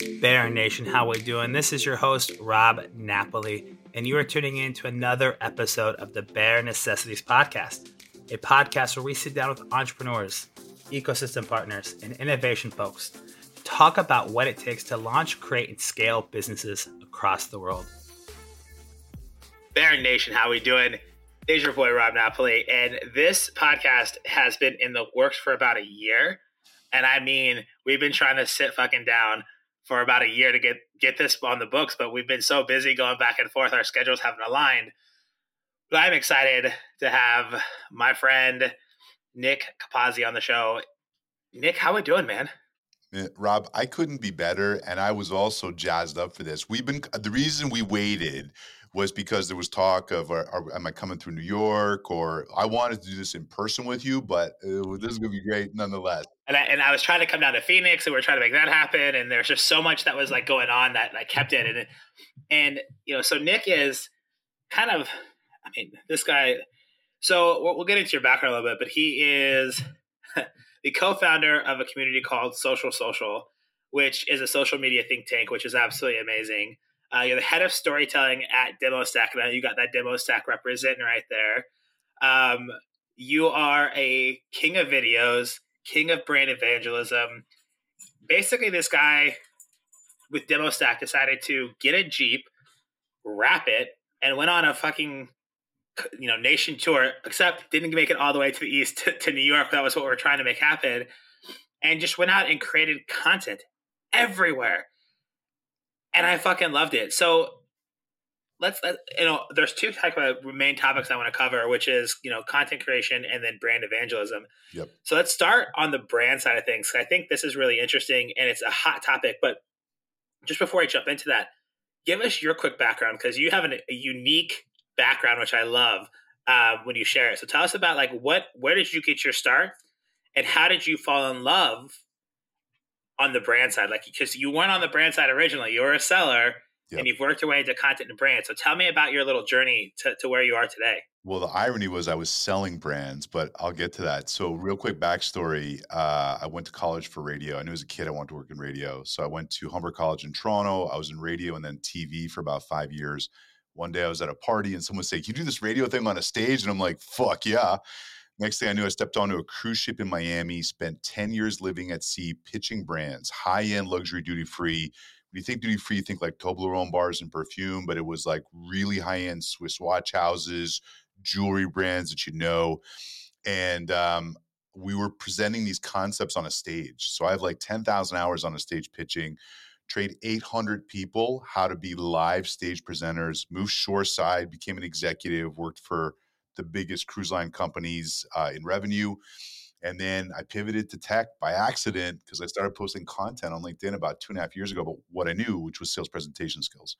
Bear Nation, how we doing? This is your host, Rob Napoli, and you are tuning in to another episode of the Bear Necessities Podcast, a podcast where we sit down with entrepreneurs, ecosystem partners, and innovation folks to talk about what it takes to launch, create, and scale businesses across the world. Bear Nation, how we doing? It's your boy, Rob Napoli, and this podcast has been in the works for about a year. And I mean, we've been trying to sit fucking down for about a year to get get this on the books, but we've been so busy going back and forth, our schedules haven't aligned. But I'm excited to have my friend Nick Capozzi on the show. Nick, how are we doing, man? Rob, I couldn't be better, and I was also jazzed up for this. We've been the reason we waited was because there was talk of, are, are, am I coming through New York? Or I wanted to do this in person with you, but uh, this is going to be great nonetheless. And I, and I was trying to come down to Phoenix, and we are trying to make that happen. And there's just so much that was like going on that I kept it. And and you know, so Nick is kind of, I mean, this guy. So we'll, we'll get into your background a little bit, but he is the co-founder of a community called Social Social, which is a social media think tank, which is absolutely amazing. Uh, you're the head of storytelling at DemoStack. Now you got that DemoStack representing right there. Um, you are a king of videos, king of brand evangelism. Basically, this guy with DemoStack decided to get a Jeep, wrap it, and went on a fucking you know nation tour. Except didn't make it all the way to the east to, to New York. That was what we are trying to make happen, and just went out and created content everywhere and I fucking loved it. So let's let, you know there's two type of main topics I want to cover, which is you know content creation and then brand evangelism. Yep. So let's start on the brand side of things. I think this is really interesting and it's a hot topic. But just before I jump into that, give us your quick background because you have an, a unique background, which I love uh, when you share it. So tell us about like what where did you get your start and how did you fall in love on the brand side, like because you weren't on the brand side originally, you were a seller. Yep. And you've worked your way into content and brand. So tell me about your little journey to, to where you are today. Well, the irony was I was selling brands, but I'll get to that. So, real quick backstory uh, I went to college for radio. I knew as a kid I wanted to work in radio. So, I went to Humber College in Toronto. I was in radio and then TV for about five years. One day I was at a party and someone said, Can you do this radio thing on a stage? And I'm like, Fuck yeah. Next thing I knew, I stepped onto a cruise ship in Miami, spent 10 years living at sea, pitching brands, high end luxury duty free. When you think duty free, you think like Toblerone bars and perfume, but it was like really high end Swiss watch houses, jewelry brands that you know. And um, we were presenting these concepts on a stage. So I have like 10,000 hours on a stage pitching, trained 800 people how to be live stage presenters, moved shoreside, became an executive, worked for the biggest cruise line companies uh, in revenue. And then I pivoted to tech by accident because I started posting content on LinkedIn about two and a half years ago about what I knew, which was sales presentation skills.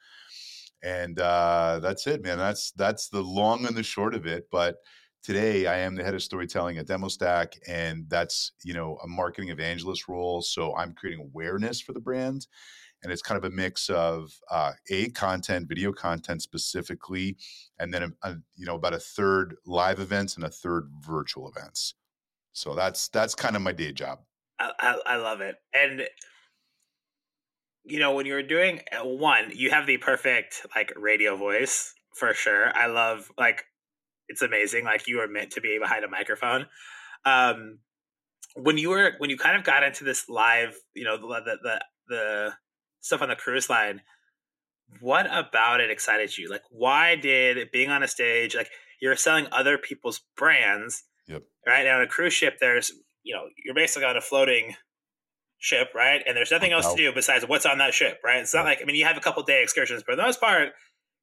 And uh, that's it, man. That's that's the long and the short of it. But today I am the head of storytelling at DemoStack, and that's you know a marketing evangelist role. So I'm creating awareness for the brand and it's kind of a mix of uh, a content, video content specifically, and then a, a, you know about a third live events and a third virtual events. So that's that's kind of my day job. I, I, I love it, and you know when you're doing uh, one, you have the perfect like radio voice for sure. I love like it's amazing. Like you are meant to be behind a microphone. Um, when you were when you kind of got into this live, you know the the the, the stuff on the cruise line what about it excited you? Like why did being on a stage like you're selling other people's brands yep. right? Now on a cruise ship there's you know you're basically on a floating ship right? And there's nothing else to do besides what's on that ship right? It's not like i mean you have a couple day excursions but for the most part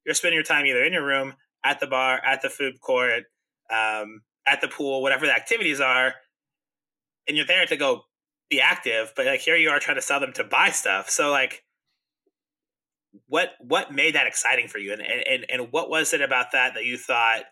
you're spending your time either in your room at the bar at the food court um, at the pool whatever the activities are and you're there to go be active but like here you are trying to sell them to buy stuff. So like what what made that exciting for you? And, and and what was it about that that you thought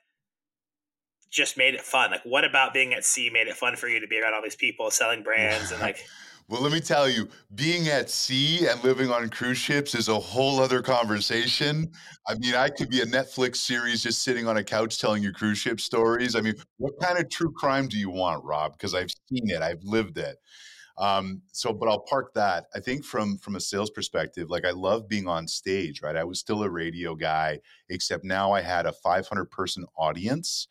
just made it fun? Like what about being at sea made it fun for you to be around all these people selling brands and like well let me tell you being at sea and living on cruise ships is a whole other conversation. I mean i could be a netflix series just sitting on a couch telling you cruise ship stories. I mean what kind of true crime do you want rob? Because i've seen it. I've lived it Um, so, but I'll park that. I think from from a sales perspective, like I love being on stage, right? I was still a radio guy, except now I had a 500 person audience.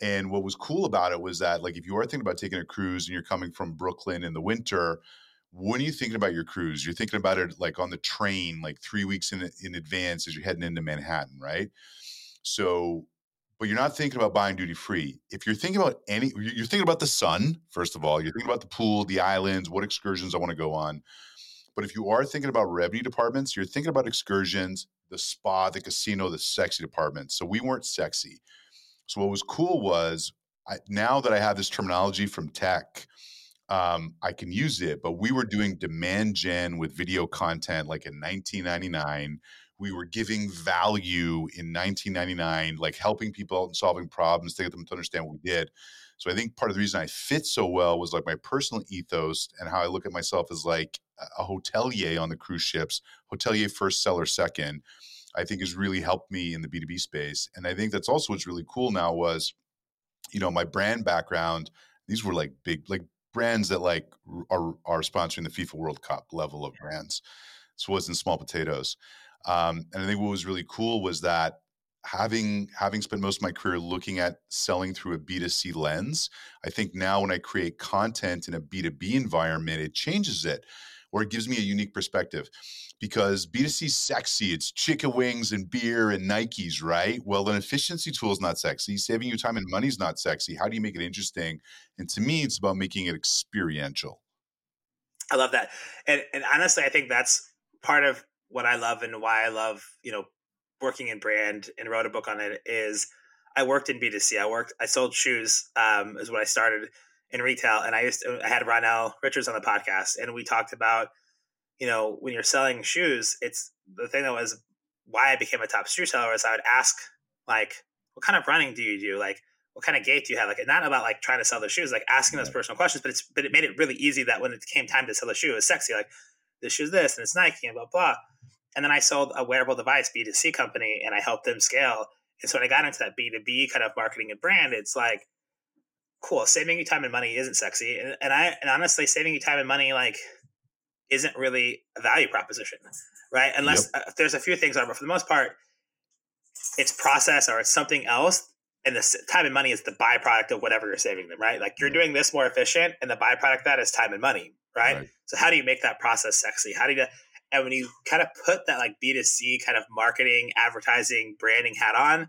And what was cool about it was that, like, if you are thinking about taking a cruise and you're coming from Brooklyn in the winter, when are you thinking about your cruise? You're thinking about it like on the train, like three weeks in in advance as you're heading into Manhattan, right? So but you're not thinking about buying duty free. If you're thinking about any, you're thinking about the sun, first of all, you're thinking about the pool, the islands, what excursions I want to go on. But if you are thinking about revenue departments, you're thinking about excursions, the spa, the casino, the sexy departments. So we weren't sexy. So what was cool was I, now that I have this terminology from tech, um, I can use it. But we were doing demand gen with video content like in 1999 we were giving value in 1999, like helping people out and solving problems to get them to understand what we did. So I think part of the reason I fit so well was like my personal ethos and how I look at myself as like a hotelier on the cruise ships, hotelier first, seller second. I think has really helped me in the B2B space. And I think that's also what's really cool now was, you know, my brand background, these were like big, like brands that like are, are sponsoring the FIFA World Cup level of brands. It wasn't small potatoes. Um, and I think what was really cool was that having having spent most of my career looking at selling through a B2C lens, I think now when I create content in a B2B environment, it changes it or it gives me a unique perspective because B2C is sexy. It's chicken wings and beer and Nikes, right? Well, an efficiency tool is not sexy. Saving you time and money is not sexy. How do you make it interesting? And to me, it's about making it experiential. I love that. And, and honestly, I think that's part of what I love and why I love, you know, working in brand and wrote a book on it is I worked in B2C. I worked, I sold shoes, um, is what I started in retail. And I used to, I had Ronell Richards on the podcast and we talked about, you know, when you're selling shoes, it's the thing that was why I became a top shoe seller is I would ask like, what kind of running do you do? Like, what kind of gait do you have? Like, not about like trying to sell the shoes, like asking those personal questions, but it's, but it made it really easy that when it came time to sell the shoe, it was sexy. Like, this shoe's this and it's Nike and blah, blah. And then I sold a wearable device B2C company and I helped them scale. And so when I got into that B2B kind of marketing and brand, it's like, cool, saving you time and money isn't sexy. And, and I, and honestly, saving you time and money, like, isn't really a value proposition, right? Unless yep. uh, there's a few things on, but for the most part, it's process or it's something else. And the time and money is the byproduct of whatever you're saving them, right? Like you're doing this more efficient, and the byproduct that is time and money, right? right? So how do you make that process sexy? How do you and when you kind of put that like B2C kind of marketing, advertising, branding hat on,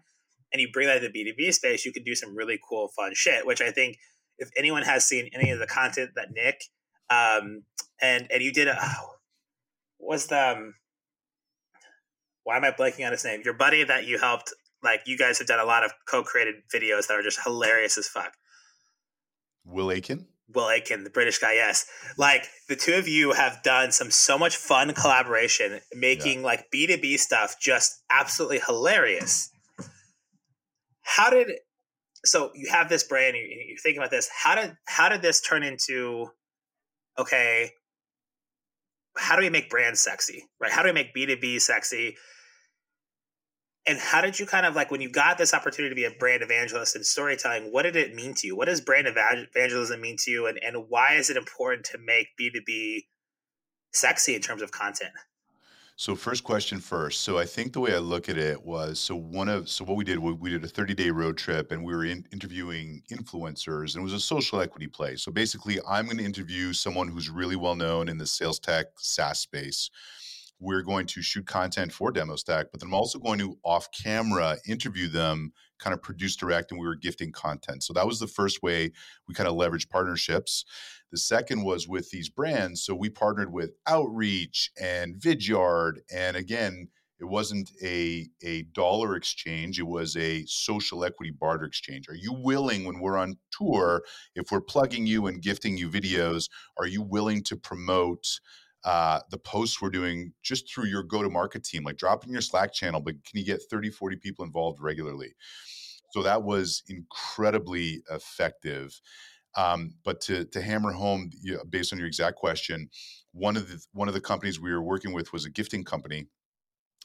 and you bring that to the B2B space, you can do some really cool, fun shit, which I think if anyone has seen any of the content that Nick um, and and you did a oh, was the um, why am I blanking on his name? Your buddy that you helped, like you guys have done a lot of co-created videos that are just hilarious as fuck. Will Aitken. Will Aitken, the British guy, yes. Like the two of you have done some so much fun collaboration, making yeah. like B2B stuff just absolutely hilarious. How did so you have this brand, you're thinking about this. How did how did this turn into okay? How do we make brands sexy? Right? How do we make B2B sexy? And how did you kind of like when you got this opportunity to be a brand evangelist in storytelling what did it mean to you? What does brand evangelism mean to you? And, and why is it important to make b2b sexy in terms of content? So first question first. So i think the way i look at it was so one of so what we did we, we did a 30 day road trip and we were in, interviewing influencers and it was a social equity play. So basically i'm going to interview someone who's really well known in the sales tech saas space we're going to shoot content for Demo Stack, but then I'm also going to off camera interview them, kind of produce direct, and we were gifting content. So that was the first way we kind of leveraged partnerships. The second was with these brands. So we partnered with Outreach and Vidyard. And again, it wasn't a, a dollar exchange, it was a social equity barter exchange. Are you willing, when we're on tour, if we're plugging you and gifting you videos, are you willing to promote? Uh, the posts we're doing just through your go to market team, like dropping your Slack channel, but can you get 30, 40 people involved regularly? So that was incredibly effective. Um, but to, to hammer home, you know, based on your exact question, one of the one of the companies we were working with was a gifting company.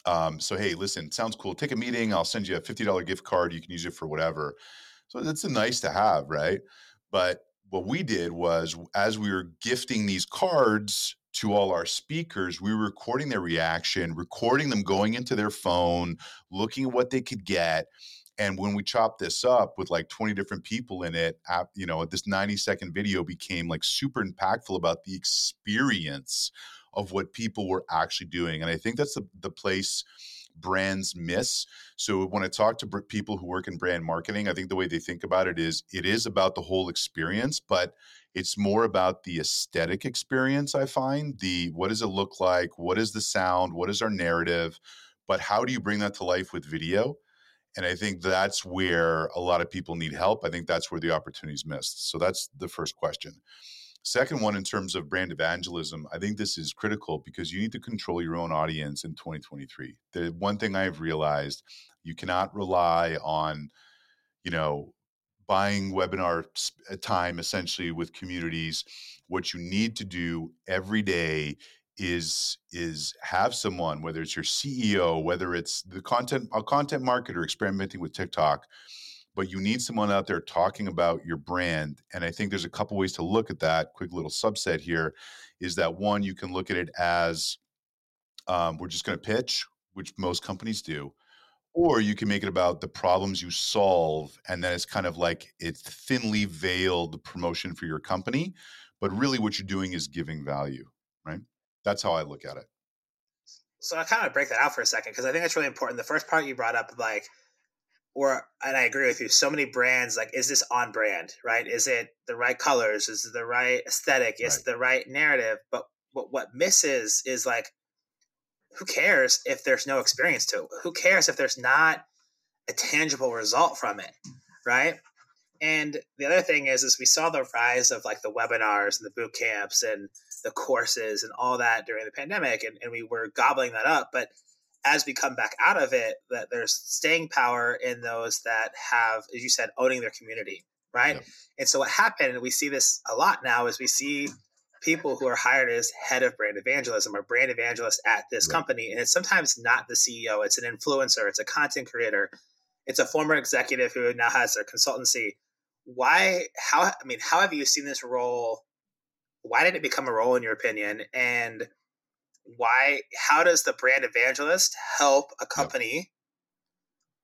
Um, so hey, listen, sounds cool. Take a meeting. I'll send you a fifty dollar gift card. You can use it for whatever. So that's a nice to have, right? But what we did was as we were gifting these cards to all our speakers, we were recording their reaction, recording them going into their phone, looking at what they could get. And when we chopped this up with like 20 different people in it, you know, this 90 second video became like super impactful about the experience of what people were actually doing. And I think that's the, the place brands miss. So when I talk to people who work in brand marketing, I think the way they think about it is it is about the whole experience, but it's more about the aesthetic experience. I find the what does it look like? What is the sound? What is our narrative? But how do you bring that to life with video? And I think that's where a lot of people need help. I think that's where the opportunity is missed. So that's the first question. Second one, in terms of brand evangelism, I think this is critical because you need to control your own audience in 2023. The one thing I've realized, you cannot rely on, you know, buying webinar uh, time essentially with communities. What you need to do every day is is have someone, whether it's your CEO, whether it's the content a content marketer experimenting with TikTok, but you need someone out there talking about your brand. And I think there's a couple ways to look at that. Quick little subset here is that one, you can look at it as um, we're just going to pitch, which most companies do. Or you can make it about the problems you solve, and then it's kind of like it's thinly veiled promotion for your company. But really, what you're doing is giving value, right? That's how I look at it. So I kind of break that out for a second because I think that's really important. The first part you brought up, like or and I agree with you. So many brands, like, is this on brand, right? Is it the right colors? Is it the right aesthetic? Is right. the right narrative? But what what misses is like, who cares if there's no experience to it? Who cares if there's not a tangible result from it, right? And the other thing is, is we saw the rise of like the webinars and the boot camps and the courses and all that during the pandemic, and, and we were gobbling that up, but as we come back out of it, that there's staying power in those that have, as you said, owning their community, right? Yep. And so what happened, and we see this a lot now, is we see people who are hired as head of brand evangelism or brand evangelist at this right. company, and it's sometimes not the CEO; it's an influencer, it's a content creator, it's a former executive who now has their consultancy. Why? How? I mean, how have you seen this role? Why did it become a role in your opinion? And why how does the brand evangelist help a company yep.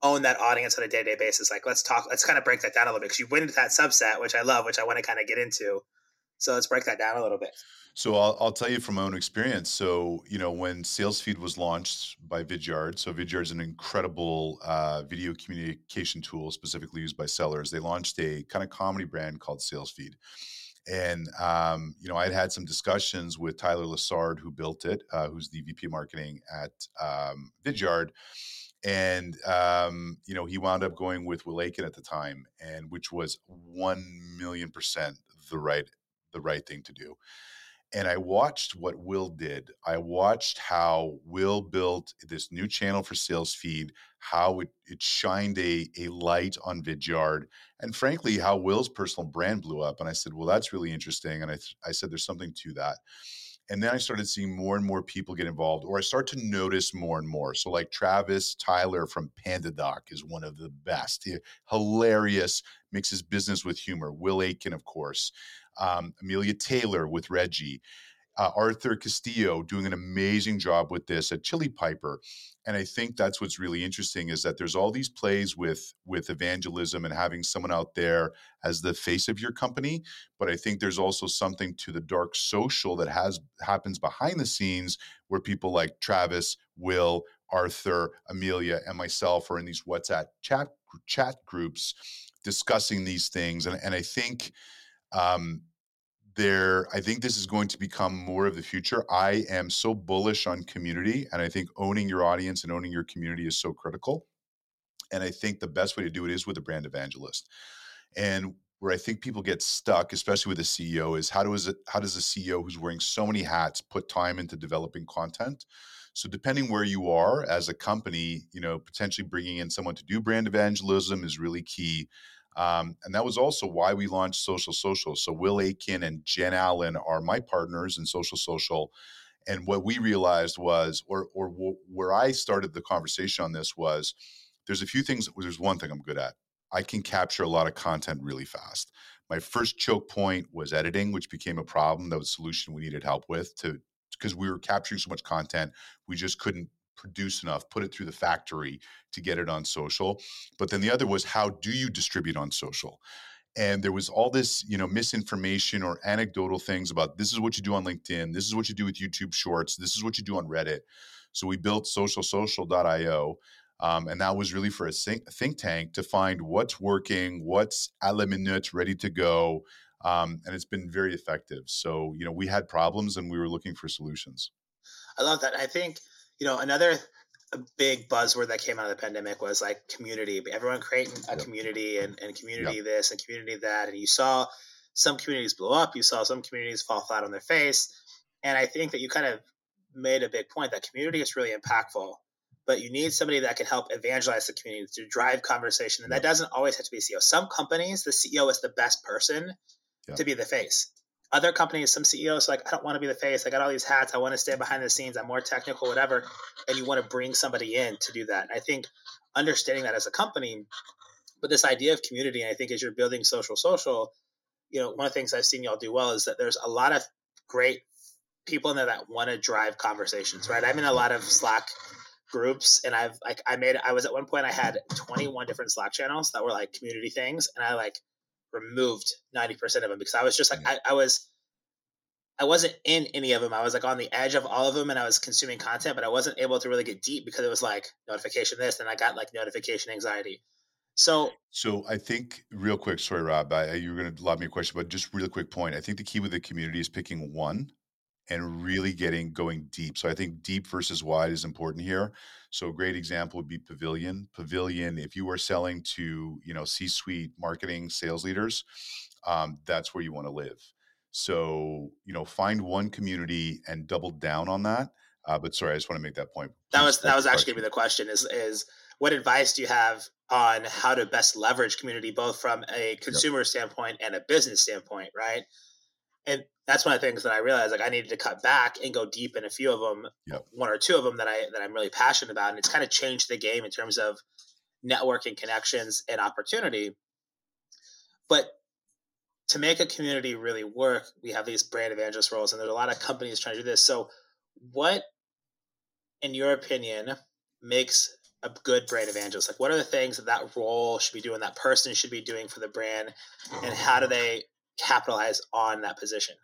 own that audience on a day-to-day basis like let's talk let's kind of break that down a little bit because you went into that subset which i love which i want to kind of get into so let's break that down a little bit. So I'll, I'll tell you from my own experience. So you know when salesfeed was launched by vidyard so vidyard is an incredible uh, video communication tool specifically used by sellers. They launched a kind of comedy brand called salesfeed and um, you know, I'd had some discussions with Tyler Lessard, who built it, uh, who's the VP marketing at um, Vidyard, and um, you know, he wound up going with Will Aitken at the time, and which was one million percent the right the right thing to do and I watched what Will did. I watched how Will built this new channel for Sales Feed, how it, it shined a, a light on Vidyard, and frankly, how Will's personal brand blew up. And I said, well, that's really interesting. And I, I said, there's something to that. And then I started seeing more and more people get involved, or I start to notice more and more. So, like Travis Tyler from PandaDoc is one of the best. He, hilarious, mixes business with humor. Will Aitken, of course um, Amelia Taylor with Reggie, uh, Arthur Castillo doing an amazing job with this at Chili Piper. And I think that's what's really interesting is that there's all these plays with with evangelism and having someone out there as the face of your company. But I think there's also something to the dark social that has happens behind the scenes where people like Travis, Will, Arthur, Amelia, and myself are in these WhatsApp chat chat groups discussing these things. And, and I think um, there, I think this is going to become more of the future. I am so bullish on community, and I think owning your audience and owning your community is so critical. And I think the best way to do it is with a brand evangelist. And where I think people get stuck, especially with a CEO, is how does it how does a CEO who's wearing so many hats put time into developing content? So depending where you are as a company, you know, potentially bringing in someone to do brand evangelism is really key. Um, and that was also why we launched Social Social. So Will Aitken and Jen Allen are my partners in Social Social. And what we realized was, or, or where I started the conversation on this was, there's a few things. There's one thing I'm good at. I can capture a lot of content really fast. My first choke point was editing, which became a problem. That was a solution we needed help with to because we were capturing so much content, we just couldn't produce enough, put it through the factory to get it on social. But then the other was how do you distribute on social? And there was all this, you know, misinformation or anecdotal things about this is what you do on LinkedIn, this is what you do with YouTube Shorts, this is what you do on Reddit. So we built socialsocial.io. Um, and that was really for a think, tank to find what's working, what's a la minute ready to go, um, and it's been very effective. So you know, we had problems and we were looking for solutions. I love that. I think you know another big buzzword that came out of the pandemic was like community. Everyone creating a yep. community and, and community yep. this and community that, and you saw some communities blow up. You saw some communities fall flat on their face, and I think that you kind of made a big point that community is really impactful but you need somebody that can help evangelize the community to drive conversation. And that doesn't always have to be CEO. Some companies, the CEO is the best person to be the face. Other companies, some CEOs like, I don't want to be the face. I got all these hats. I want to stay behind the scenes. I'm more technical, whatever. And you want to bring somebody in to do that. And I think understanding that as a company, but this idea of community, I think as you're building social social, you know, one of the things I've seen y'all do well is that there's a lot of great people in there that want to drive conversations, right? I'm in a lot of Slack groups and I've like I made I was at one point I had 21 different Slack channels that were like community things and I like removed 90% of them because I was just like, I, I was, I wasn't in any of them. I was like on the edge of all of them and I was consuming content, but I wasn't able to really get deep because it was like notification this and I got like notification anxiety. So, so I think real quick, sorry, Rob, I, you were going to lob me a question, but just really quick point. I think the key with the community is picking one and really getting going deep. So I think deep versus wide is important here. So a great example would be Pavilion. Pavilion, if you are selling to you know C-suite marketing sales leaders, um, that's where you want to live. So you know, find one community and double down on that. Uh, but sorry, I just want to make that point. That was that was actually going to be the question. Is is what advice do you have on how to best leverage community, both from a consumer yep. standpoint and a business standpoint, right? and that's one of the things that I realized like I needed to cut back and go deep in a few of them, yep. one or two of them that I that I'm really passionate about, and it's kind of changed the game in terms of networking connections and opportunity. But to make a community really work, we have these brand evangelist roles, and there's a lot of companies trying to do this. So, what, in your opinion, makes a good brand evangelist? Like, what are the things that that role should be doing, that person should be doing for the brand, and how do they capitalize on that position?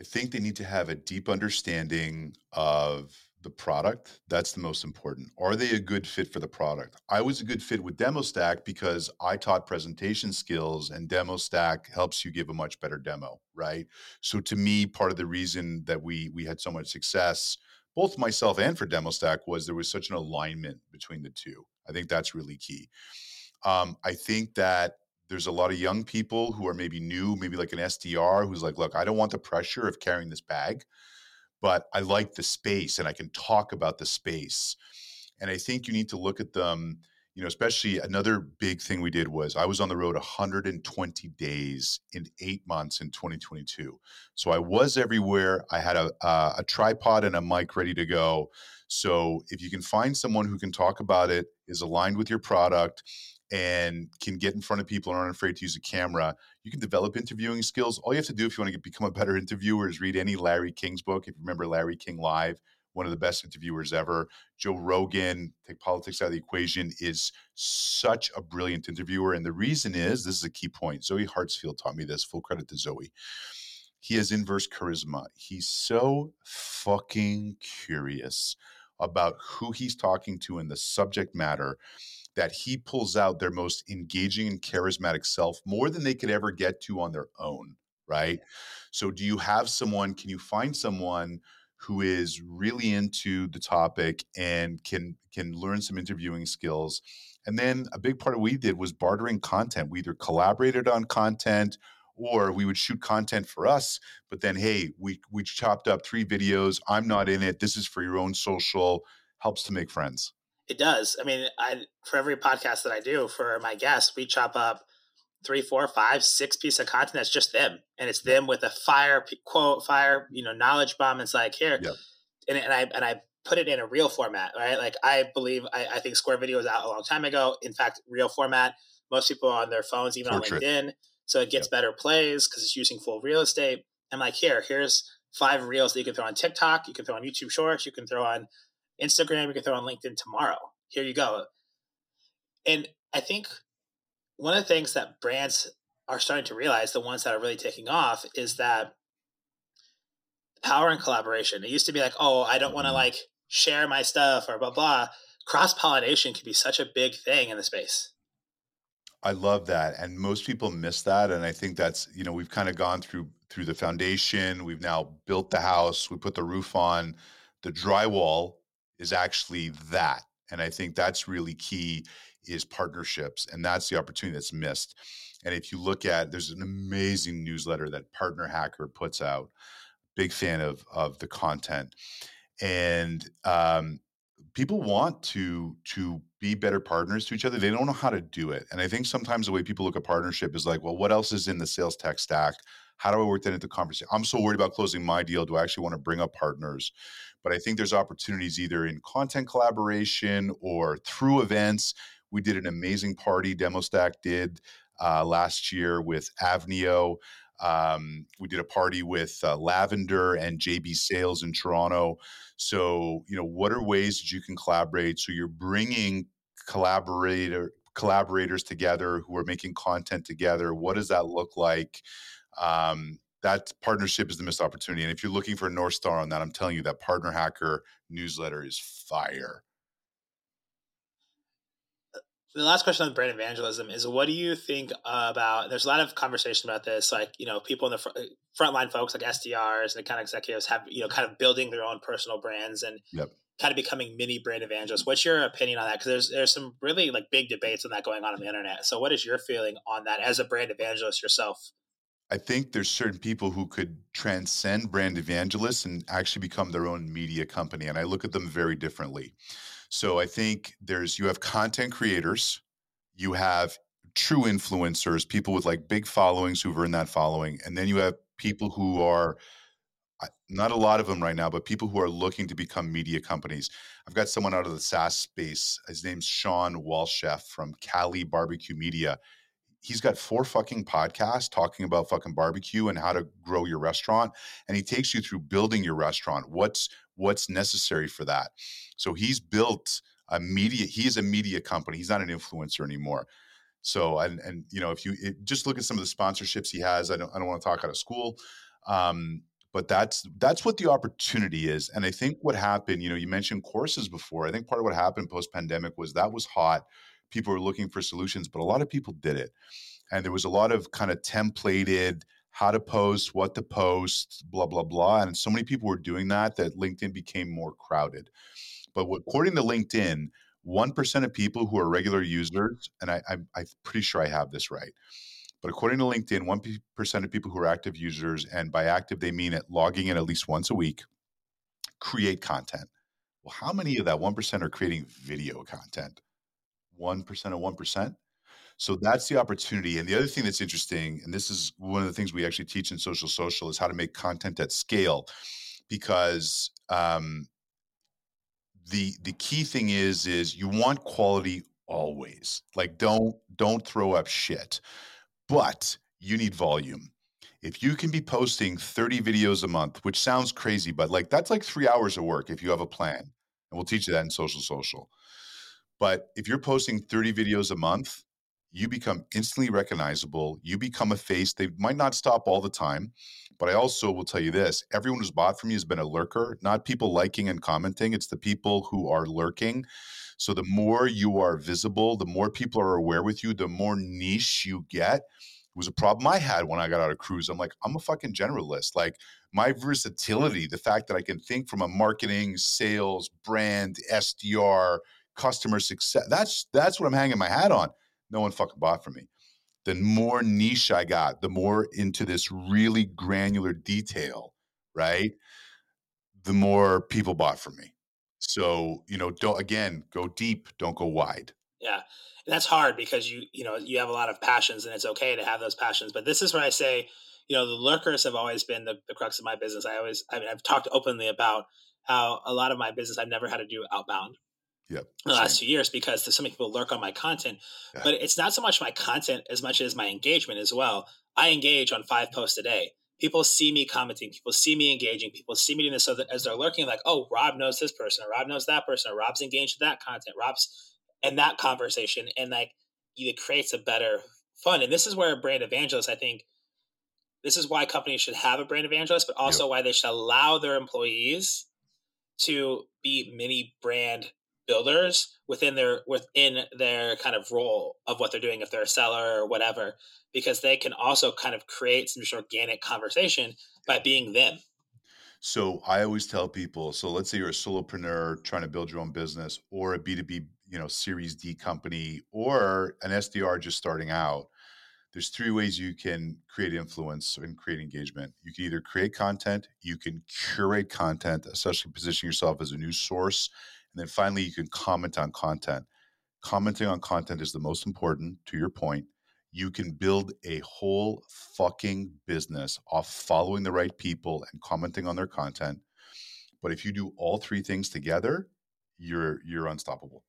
I think they need to have a deep understanding of the product. That's the most important. Are they a good fit for the product? I was a good fit with DemoStack because I taught presentation skills and DemoStack helps you give a much better demo, right? So to me, part of the reason that we we had so much success, both myself and for DemoStack, was there was such an alignment between the two. I think that's really key. Um, I think that there's a lot of young people who are maybe new, maybe like an SDR who's like, look, I don't want the pressure of carrying this bag, but I like the space and I can talk about the space. And I think you need to look at them, you know, especially another big thing we did was I was on the road 120 days in eight months in 2022. So I was everywhere. I had a, a, a tripod and a mic ready to go. So if you can find someone who can talk about it, is aligned with your product, and can get in front of people and aren't afraid to use a camera. You can develop interviewing skills. All you have to do if you want to become a better interviewer is read any Larry King's book. If you remember Larry King Live, one of the best interviewers ever. Joe Rogan, take politics out of the equation, is such a brilliant interviewer. And the reason is this is a key point. Zoe Hartsfield taught me this. Full credit to Zoe. He has inverse charisma. He's so fucking curious about who he's talking to and the subject matter that he pulls out their most engaging and charismatic self more than they could ever get to on their own right? So do you have someone can you find someone who is really into the topic and can can learn some interviewing skills? And then a big part of what we did was bartering content. We either collaborated on content or we would shoot content for us but then hey we we chopped up three videos. I'm not in it. This is for your own social helps to make friends it does. I mean, I for every podcast that I do for my guests, we chop up three, four, five, six piece of content that's just them, and it's them with a fire quote, fire, you know, knowledge bomb. It's like here, yep. and, and I and I put it in a real format, right? Like I believe I, I think Square Video was out a long time ago. In fact, real format. Most people on their phones, even Portrait. on LinkedIn, so it gets yep. better plays because it's using full real estate. I'm like, here, here's five reels that you can throw on TikTok, you can throw on YouTube Shorts, you can throw on Instagram, you can throw on LinkedIn tomorrow. Here you go. And I think one of the things that brands are starting to realize, the ones that are really taking off, is that power and collaboration. It used to be like, oh, I don't want to mm-hmm. like share my stuff or blah blah. Cross pollination can be such a big thing in the space. I love that, and most people miss that. And I think that's you know we've kind of gone through through the foundation. We've now built the house. We put the roof on. The drywall is actually that, and I think that's really key is partnerships, and that's the opportunity that's missed. And if you look at, there's an amazing newsletter that Partner Hacker puts out. Big fan of of the content, and um, people want to to be better partners to each other they don't know how to do it and i think sometimes the way people look at partnership is like well what else is in the sales tech stack how do i work that into conversation i'm so worried about closing my deal do i actually want to bring up partners but i think there's opportunities either in content collaboration or through events we did an amazing party demostack did uh, last year with avnio um, we did a party with uh, Lavender and JB Sales in Toronto. So, you know, what are ways that you can collaborate? So you're bringing collaborator collaborators together who are making content together. What does that look like? Um, that partnership is the missed opportunity. And if you're looking for a North Star on that, I'm telling you that Partner Hacker newsletter is fire. The last question on brand evangelism is what do you think about there's a lot of conversation about this like you know people in the fr- frontline folks like sdrs and account executives have you know kind of building their own personal brands and yep. kind of becoming mini brand evangelists. What's your opinion on that? Because there's there's some really like big debates on that going on on the internet. So what is your feeling on that as a brand evangelist yourself I think there's certain people who could transcend brand evangelists and actually become their own media company. And I look at them very differently. So I think there's you have content creators, you have true influencers, people with like big followings who've earned that following, and then you have people who are not a lot of them right now, but people who are looking to become media companies. I've got someone out of the SaaS space. His name's Shawn Walchef from Cali Barbecue Media. He's got four fucking podcasts talking about fucking barbecue and how to grow your restaurant. And he takes you through building your restaurant. What's what's necessary for that. So he's built a media. He is a media company. He's not an influencer anymore. So and and you know if you it, just look at some of the sponsorships he has. I don't I don't want to talk out of school. Um, but that's that's what the opportunity is and i think what happened you know you mentioned courses before i think part of what happened post pandemic was that was hot people were looking for solutions but a lot of people did it and there was a lot of kind of templated how to post, what to post, blah, blah, blah. And so many people were doing that that LinkedIn became more crowded. But according to LinkedIn, 1% of people who are regular users, and I, am pretty sure I have this right, but according to LinkedIn, 1% of people who are active users, and by active, they mean it logging in at least once a week, create content. Well, how many of that 1% are creating video content? 1% of 1%? So that's the opportunity. And the other thing that's interesting, and this is one of the things we actually teach in Social Social, is how to make content at scale. Because um, the the key thing is is you want quality always. Like don't don't throw up shit, but you need volume. If you can be posting 30 videos a month, which sounds crazy, but like that's like three hours of work if you have a plan. And we'll teach you that in social social. But if you're posting 30 videos a month, you become instantly recognizable. You become a face. They might not stop all the time, but I also will tell you this everyone who's bought from you has been a lurker, not people liking and commenting. It's the people who are lurking. So the more you are visible, the more people are aware with you, the more niche you get. It was a problem I had when I got out of cruise. I'm like, I'm a fucking generalist. Like my versatility, the fact that I can think from a marketing, sales, brand, SDR, customer success. That's that's what I'm hanging my hat on no one fucking bought from me. The more niche I got, the more into this really granular detail, right? The more people bought from me. So, you know, don't again, go deep, don't go wide. Yeah. And that's hard because you, you know, you have a lot of passions and it's okay to have those passions. But this is where I say, you know, the lurkers have always been the, the crux of my business. I always, I mean, I've talked openly about how a lot of my business I've never had to do outbound Yep. the last two years because so many people lurk on my content. Yeah. But it's not so much my content as much as my engagement as well. I engage on five posts a day. People see me commenting, people see me engaging, people see me doing this so that as they're lurking, like, oh, Rob knows this person, or Rob knows that person, or Rob's engaged with that content, Rob's in that conversation. And like it creates a better fun. And this is where a brand evangelists, I think, this is why companies should have a brand evangelist, but also Yep. why they should allow their employees to be mini brand builders within their within their kind of role of what they're doing if they're a seller or whatever because they can also kind of create some just organic conversation by being them So I always tell people, so let's say you're a solopreneur trying to build your own business or a B2B, you know, series D company or an SDR just starting out. There's three ways you can create influence and create engagement. You can either create content, you can curate content, especially position yourself as a news source, and then finally you can comment on content. Commenting on content is the most important to your point. You can build a whole fucking business off following the right people and commenting on their content. But if you do all three things together, you're you're unstoppable.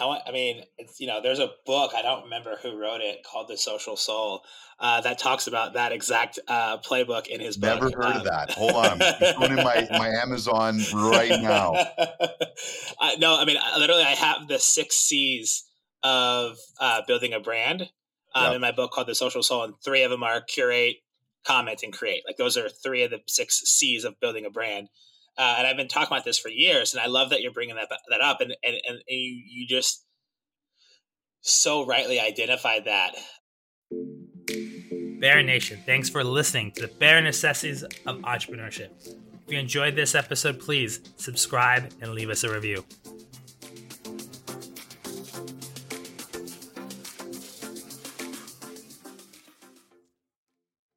I want. I mean, it's you know, there's a book I don't remember who wrote it called The Social Soul uh, that talks about that exact uh, playbook in his book. Never heard Um, of that. Hold on, I'm going in my my Amazon right now. I, no, I mean, literally, I have the six C's of uh, building a brand um, Yep. in my book called The Social Soul, and three of them are curate, comment, and create. Like those are three of the six C's of building a brand. Uh, and I've been talking about this for years, and I love that you're bringing that that up, and and, and you you just so rightly identified that. Bear Nation, thanks for listening to the Bear Necessities of Entrepreneurship. If you enjoyed this episode, please subscribe and leave us a review.